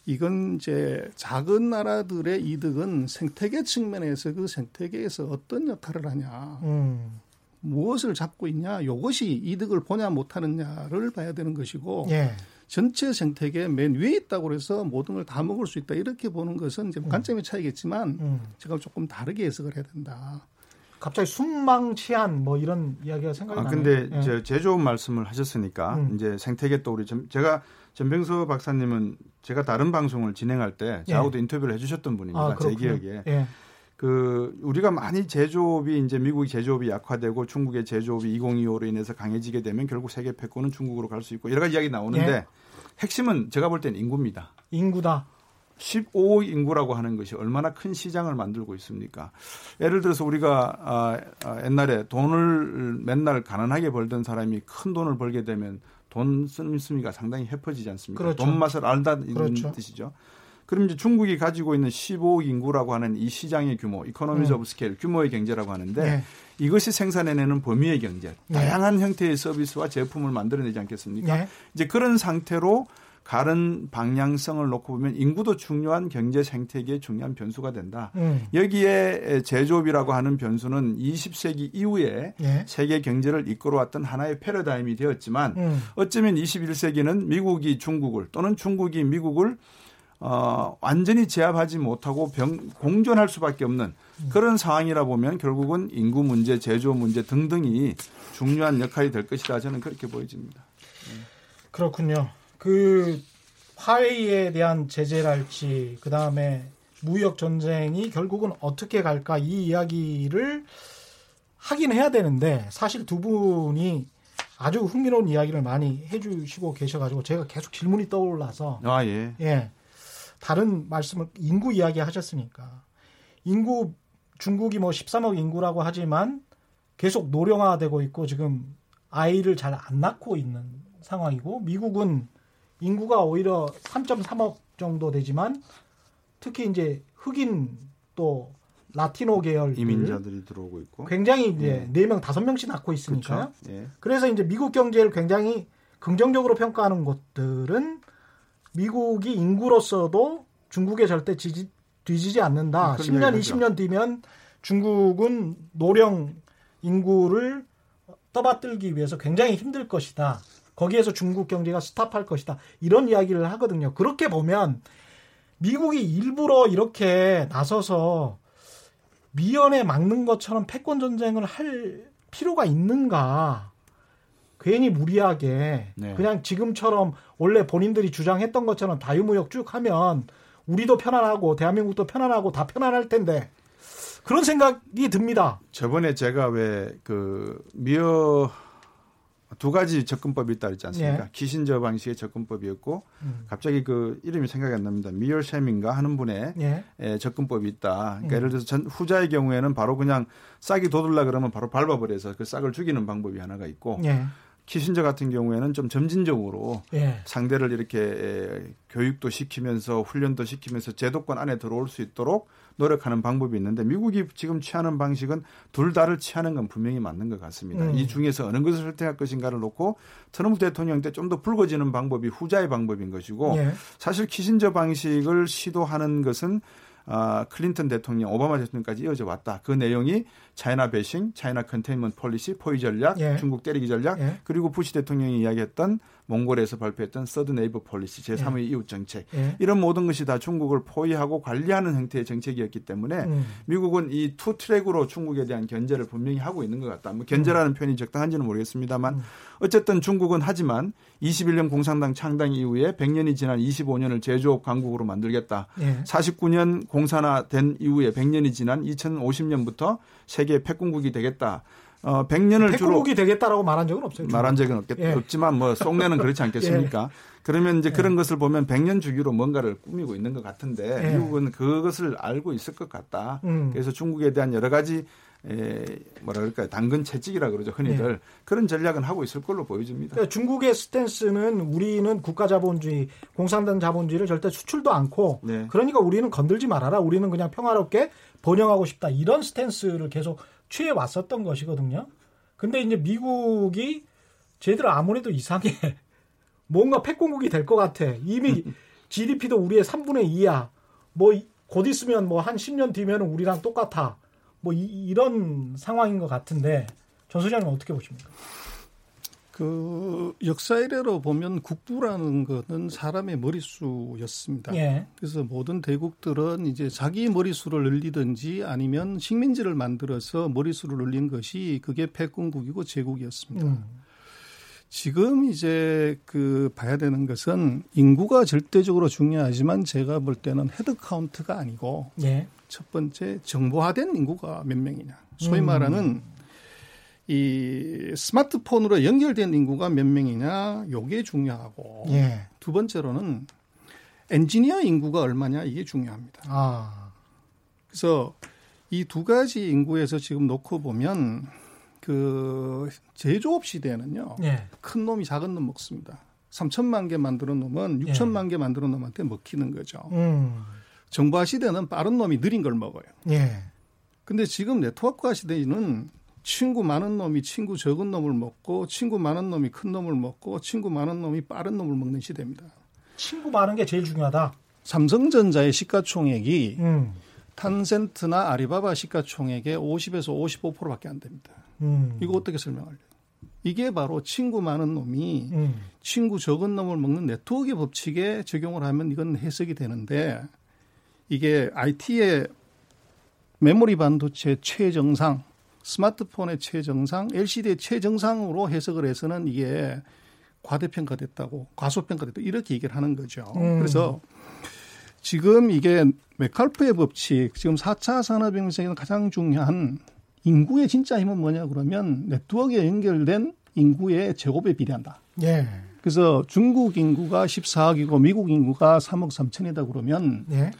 이건 이제 작은 나라들의 이득은 생태계 측면에서 그 생태계에서 어떤 역할을 하냐, 음. 무엇을 잡고 있냐, 이것이 이득을 보냐 못하느냐를 봐야 되는 것이고, 예. 전체 생태계 맨 위에 있다고 해서 모든 걸 다 먹을 수 있다 이렇게 보는 것은 이제 음. 관점의 차이겠지만 음. 제가 조금 다르게 해석을 해야 된다. 갑자기 순망치한 뭐 이런 이야기가 생각이 아, 나네요. 근데 예. 저 제조 말씀을 하셨으니까 음. 이제 생태계 또 우리 좀 제가 전병서 박사님은 제가 다른 방송을 진행할 때 예. 저하고도 예. 인터뷰를 해주셨던 분입니다. 아, 제 기억에. 예. 그 우리가 많이 제조업이 이제 미국이 제조업이 약화되고 중국의 제조업이 2025로 인해서 강해지게 되면 결국 세계 패권은 중국으로 갈 수 있고 여러 가지 이야기 나오는데 예. 핵심은 제가 볼 때는 인구입니다. 인구다. 15억 인구라고 하는 것이 얼마나 큰 시장을 만들고 있습니까? 예를 들어서 우리가 아, 아, 옛날에 돈을 맨날 가난하게 벌던 사람이 큰 돈을 벌게 되면 돈 쓰는 게 상당히 해퍼지지 않습니까? 그렇죠. 돈 맛을 안다는 그렇죠. 뜻이죠. 그럼 이제 중국이 가지고 있는 15억 인구라고 하는 이 시장의 규모, economies of scale, 규모의 경제라고 하는데 네. 이것이 생산해내는 범위의 경제, 네. 다양한 형태의 서비스와 제품을 만들어내지 않겠습니까? 네. 이제 그런 상태로 다른 방향성을 놓고 보면 인구도 중요한 경제 생태계의 중요한 변수가 된다. 음. 여기에 제조업이라고 하는 변수는 20세기 이후에 예. 세계 경제를 이끌어왔던 하나의 패러다임이 되었지만 음. 어쩌면 21세기는 미국이 중국을 또는 중국이 미국을 어, 완전히 제압하지 못하고 병, 공존할 수밖에 없는 그런 상황이라 보면 결국은 인구 문제, 제조 문제 등등이 중요한 역할이 될 것이다. 저는 그렇게 보여집니다. 그렇군요. 그 화웨이에 대한 제재랄지 그 다음에 무역 전쟁이 결국은 어떻게 갈까 이 이야기를 하긴 해야 되는데 사실 두 분이 아주 흥미로운 이야기를 많이 해주시고 계셔가지고 제가 계속 질문이 떠올라서 아 예. 예 다른 말씀을 인구 이야기 하셨으니까 인구 중국이 뭐 13억 인구라고 하지만 계속 노령화되고 있고 지금 아이를 잘 안 낳고 있는 상황이고 미국은 인구가 오히려 3.3억 정도 되지만 특히 이제 흑인 또 라티노 계열 이민자들이 들어오고 있고 굉장히 이제 네 명 다섯 명씩 낳고 있으니까요. 예. 그래서 이제 미국 경제를 굉장히 긍정적으로 평가하는 곳들은 미국이 인구로서도 중국에 절대 지지, 뒤지지 않는다. 10년, 20년 뒤면 중국은 노령 인구를 떠받들기 위해서 굉장히 힘들 것이다. 거기에서 중국 경제가 스탑할 것이다. 이런 이야기를 하거든요. 그렇게 보면 미국이 일부러 이렇게 나서서 미연에 막는 것처럼 패권 전쟁을 할 필요가 있는가? 괜히 무리하게 네. 그냥 지금처럼 원래 본인들이 주장했던 것처럼 자유무역 쭉 하면 우리도 편안하고 대한민국도 편안하고 다 편안할 텐데 그런 생각이 듭니다. 저번에 제가 왜 그 미어 두 가지 접근법이 있다 그랬지 않습니까? 예. 키신저 방식의 접근법이었고 음. 갑자기 그 이름이 생각이 안 납니다. 미얼 셰민가 하는 분의 예. 예, 접근법이 있다. 그러니까 음. 예를 들어서 전 후자의 경우에는 바로 그냥 싹이 돋을라 그러면 바로 밟아버려서 그 싹을 죽이는 방법이 하나가 있고 예. 키신저 같은 경우에는 좀 점진적으로 예. 상대를 이렇게 교육도 시키면서 훈련도 시키면서 제도권 안에 들어올 수 있도록 노력하는 방법이 있는데 미국이 지금 취하는 방식은 둘 다를 취하는 건 분명히 맞는 것 같습니다. 음. 이 중에서 어느 것을 선택할 것인가를 놓고 트럼프 대통령 때 좀더 불거지는 방법이 후자의 방법인 것이고 예. 사실 키신저 방식을 시도하는 것은 아, 클린턴 대통령, 오바마 대통령까지 이어져 왔다. 그 내용이 China bashing, China containment policy, 포위 전략, 예. 중국 때리기 전략, 예. 그리고 부시 대통령이 이야기했던 몽골에서 발표했던 third neighbor policy, 제3의 예. 이웃 정책. 예. 이런 모든 것이 다 중국을 포위하고 관리하는 형태의 정책이었기 때문에 음. 미국은 이 two track으로 중국에 대한 견제를 분명히 하고 있는 것 같다. 뭐 견제라는 음. 표현이 적당한지는 모르겠습니다만 음. 어쨌든 중국은 하지만 21년 공산당 창당 이후에 100년이 지난 25년을 제조업 강국으로 만들겠다. 예. 49년 공산화된 이후에 100년이 지난 2050년부터 세계 패권국이 되겠다. 어, 100년을 주로 패국이 되겠다라고 말한 적은 없어요. 말한 적은 없겠, 예. 없지만 뭐 속내는 그렇지 않겠습니까? (laughs) 예. 그러면 이제 예. 그런 것을 보면 100년 주기로 뭔가를 꾸미고 있는 것 같은데 예. 미국은 그것을 알고 있을 것 같다. 음. 그래서 중국에 대한 여러 가지 에, 뭐라 그럴까요? 당근 채찍이라 그러죠, 흔히들. 네. 그런 전략은 하고 있을 걸로 보여집니다. 그러니까 중국의 스탠스는 우리는 국가 자본주의, 공산당 자본주의를 절대 수출도 않고 네. 그러니까 우리는 건들지 말아라. 우리는 그냥 평화롭게 번영하고 싶다. 이런 스탠스를 계속 취해 왔었던 것이거든요. 근데 이제 미국이 쟤들 아무래도 이상해. (laughs) 뭔가 패권국이 될 것 같아. 이미 (laughs) GDP도 우리의 3분의 2야. 뭐 곧 있으면 뭐 한 10년 뒤면 우리랑 똑같아. 뭐 이, 런 상황인 것 같은데 전 소장님 어떻게 보십니까? 그 역사 이래로 보면 국부라는 것은 사람의 머릿수였습니다. 예. 그래서 모든 대국들은 이제 자기 머릿수를 늘리든지 아니면 식민지를 만들어서 머릿수를 늘린 것이 그게 패권국이고 제국이었습니다. 음. 지금 이제 그 봐야 되는 것은 인구가 절대적으로 중요하지만 제가 볼 때는 head count가 아니고 예. 첫 번째 정보화된 인구가 몇 명이냐. 소위 음. 말하는 이 스마트폰으로 연결된 인구가 몇 명이냐 요게 중요하고 예. 두 번째로는 엔지니어 인구가 얼마냐 이게 중요합니다. 아. 그래서 이 두 가지 인구에서 지금 놓고 보면 그 제조업 시대에는요 예. 큰 놈이 작은 놈 먹습니다. 3천만 개 만들어 놓으면 6천만 예. 개 만들어 놈한테 먹히는 거죠. 음. 정보화 시대는 빠른 놈이 느린 걸 먹어요. 예. 근데 지금 네트워크화 시대는 친구 많은 놈이 친구 적은 놈을 먹고 친구 많은 놈이 큰 놈을 먹고 친구 많은 놈이 빠른 놈을 먹는 시대입니다. 친구 많은 게 제일 중요하다. 삼성전자의 시가총액이 음. 탄센트나 아리바바 시가총액의 50에서 55%밖에 안 됩니다. 음. 이거 어떻게 설명할래요? 이게 바로 친구 많은 놈이 음. 친구 적은 놈을 먹는 네트워크 법칙에 적용을 하면 이건 해석이 되는데 이게 IT의 메모리 반도체 최정상, 스마트폰의 최정상, LCD의 최정상으로 해석을 해서는 이게 과대평가됐다고, 과소평가됐다 이렇게 얘기를 하는 거죠. 음. 그래서 지금 이게 메칼프의 법칙, 지금 4차 산업혁명에서 가장 중요한 인구의 진짜 힘은 뭐냐 그러면 네트워크에 연결된 인구의 제곱에 비례한다. 예. 그래서 중국 인구가 14억이고 미국 인구가 3억 3천이다 그러면 예.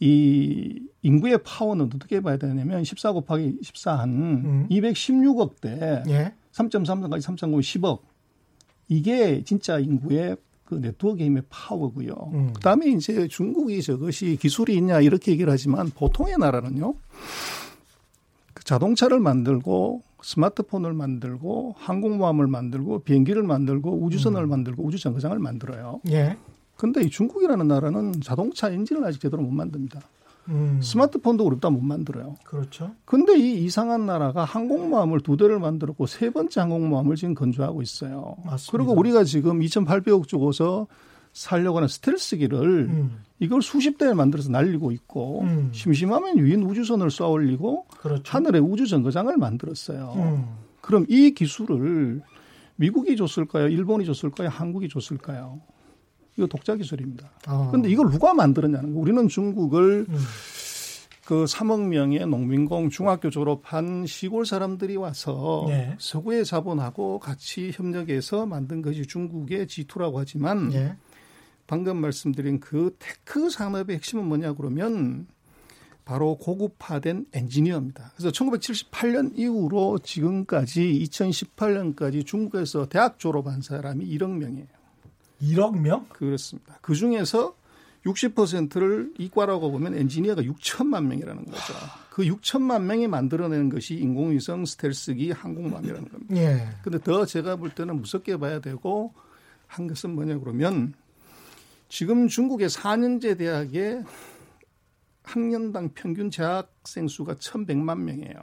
이 인구의 파워는 어떻게 봐야 되냐면 14 곱하기 14한 음. 216억 대 예. 3.3까지 3.9 10억 이게 진짜 인구의 그 네트워크 힘의 파워고요. 음. 그다음에 이제 중국이 저것이 기술이 있냐 이렇게 얘기를 하지만 보통의 나라는요. 그 자동차를 만들고 스마트폰을 만들고 항공모함을 만들고 비행기를 만들고 우주선을 음. 만들고 우주 정거장을 만들어요. 예. 근데 이 중국이라는 나라는 자동차 엔진을 아직 제대로 못 만듭니다. 음. 스마트폰도 어렵다 못 만들어요. 그렇죠. 근데 이 이상한 나라가 항공모함을 두 대를 만들었고 세 번째 항공모함을 지금 건조하고 있어요. 맞습니다. 그리고 우리가 지금 2,800억 주고서 살려고 하는 스텔스기를 음. 이걸 수십 대를 만들어서 날리고 있고 음. 심심하면 유인 우주선을 쏘아 올리고 그렇죠. 하늘에 우주 정거장을 만들었어요. 음. 그럼 이 기술을 미국이 줬을까요? 일본이 줬을까요? 한국이 줬을까요? 이거 독자 기술입니다. 그런데 아. 이걸 누가 만들었냐는 거. 우리는 중국을 음. 그 3억 명의 농민공 중학교 졸업한 시골 사람들이 와서 네. 서구의 자본하고 같이 협력해서 만든 것이 중국의 지투라고 하지만 네. 방금 말씀드린 그 tech 산업의 핵심은 뭐냐 그러면 바로 고급화된 엔지니어입니다. 그래서 1978년 이후로 지금까지 2018년까지 중국에서 대학 졸업한 사람이 1억 명이에요. 1억 명? 그렇습니다. 그 중에서 60%를 이과라고 보면 엔지니어가 6천만 명이라는 거죠. 그 6천만 명이 만들어내는 것이 인공위성 스텔스기 항공모함이라는 겁니다. 예. 근데 더 제가 볼 때는 무섭게 봐야 되고 한 것은 뭐냐 그러면 지금 중국의 4년제 대학의 학년당 평균 재학생 수가 1,100만 명이에요.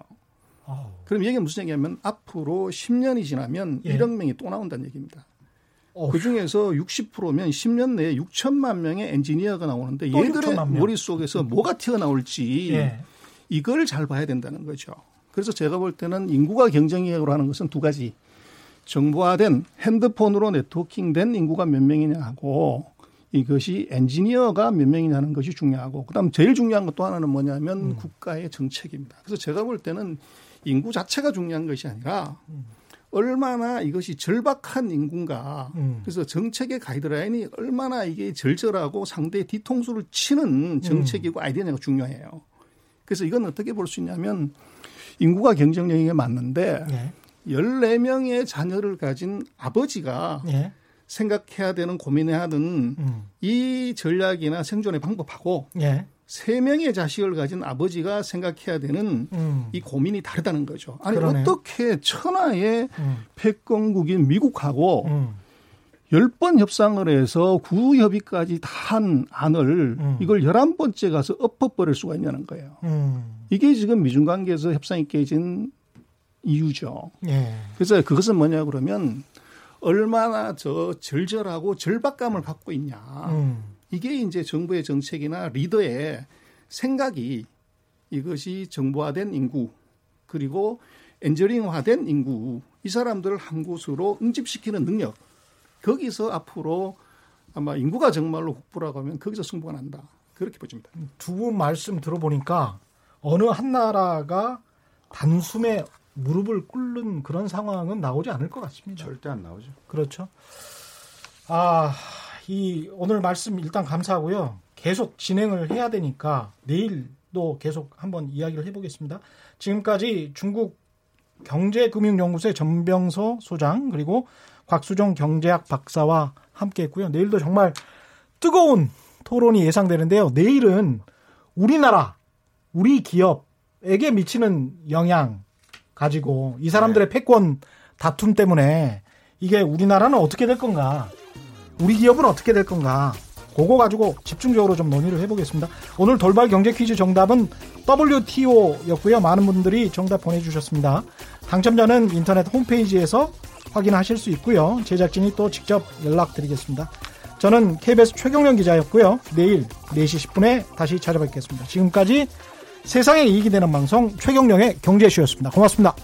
그럼 이게 무슨 얘기냐면 앞으로 10년이 지나면 예. 1억 명이 또 나온다는 얘기입니다. 그 중에서 60%면 10년 내에 6천만 명의 엔지니어가 나오는데 얘들의 머릿속에서 뭐가 튀어나올지 예. 이걸 잘 봐야 된다는 거죠. 그래서 제가 볼 때는 인구가 경쟁력으로 하는 것은 두 가지. 정보화된 핸드폰으로 네트워킹된 인구가 몇 명이냐 하고 이것이 엔지니어가 몇 명이냐는 것이 중요하고 그다음 제일 중요한 것 또 하나는 뭐냐면 음. 국가의 정책입니다. 그래서 제가 볼 때는 인구 자체가 중요한 것이 아니라 음. 얼마나 이것이 절박한 인구인가. 음. 그래서 정책의 가이드라인이 얼마나 이게 절절하고 상대의 뒤통수를 치는 정책이고 음. 아이디어가 중요해요. 그래서 이건 어떻게 볼 수 있냐면 인구가 경쟁력이 맞는데 네. 14명의 자녀를 가진 아버지가 네. 생각해야 되는 고민해야 하는 음. 이 전략이나 생존의 방법하고 네. 세 명의 자식을 가진 아버지가 생각해야 되는 음. 이 고민이 다르다는 거죠. 아니 그러네요. 어떻게 천하의 음. 패권국인 미국하고 음. 열번 협상을 해서 구협의까지 다 한 안을 음. 이걸 열한 번째 가서 엎어버릴 수가 있냐는 거예요. 음. 이게 지금 미중 관계에서 협상이 깨진 이유죠. 예. 그래서 그것은 뭐냐 그러면 얼마나 저 절절하고 절박감을 갖고 있냐. 음. 이게 이제 정부의 정책이나 리더의 생각이 이것이 정보화된 인구 그리고 엔저링화된 인구 이 사람들을 한 곳으로 응집시키는 능력 거기서 앞으로 아마 인구가 정말로 국부라고 하면 거기서 승부가 난다 그렇게 보집니다. 두 분 말씀 들어보니까 어느 한 나라가 단숨에 무릎을 꿇는 그런 상황은 나오지 않을 것 같습니다. 절대 안 나오죠. 그렇죠. 아, 이 오늘 말씀 일단 감사하고요. 계속 진행을 해야 되니까 내일도 계속 한번 이야기를 해보겠습니다. 지금까지 중국 경제금융연구소의 전병서 소장 그리고 곽수정 경제학 박사와 함께했고요. 내일도 정말 뜨거운 토론이 예상되는데요. 내일은 우리나라, 우리 기업에게 미치는 영향 가지고 이 사람들의 네. 패권 다툼 때문에 이게 우리나라는 어떻게 될 건가 우리 기업은 어떻게 될 건가 그거 가지고 집중적으로 좀 논의를 해보겠습니다. 오늘 돌발 경제 퀴즈 정답은 WTO였고요. 많은 분들이 정답 보내주셨습니다. 당첨자는 인터넷 홈페이지에서 확인하실 수 있고요. 제작진이 또 직접 연락드리겠습니다. 저는 KBS 최경련 기자였고요. 내일 4시 10분에 다시 찾아뵙겠습니다. 지금까지 세상에 이익이 되는 방송 최경령의 경제쇼였습니다. 고맙습니다.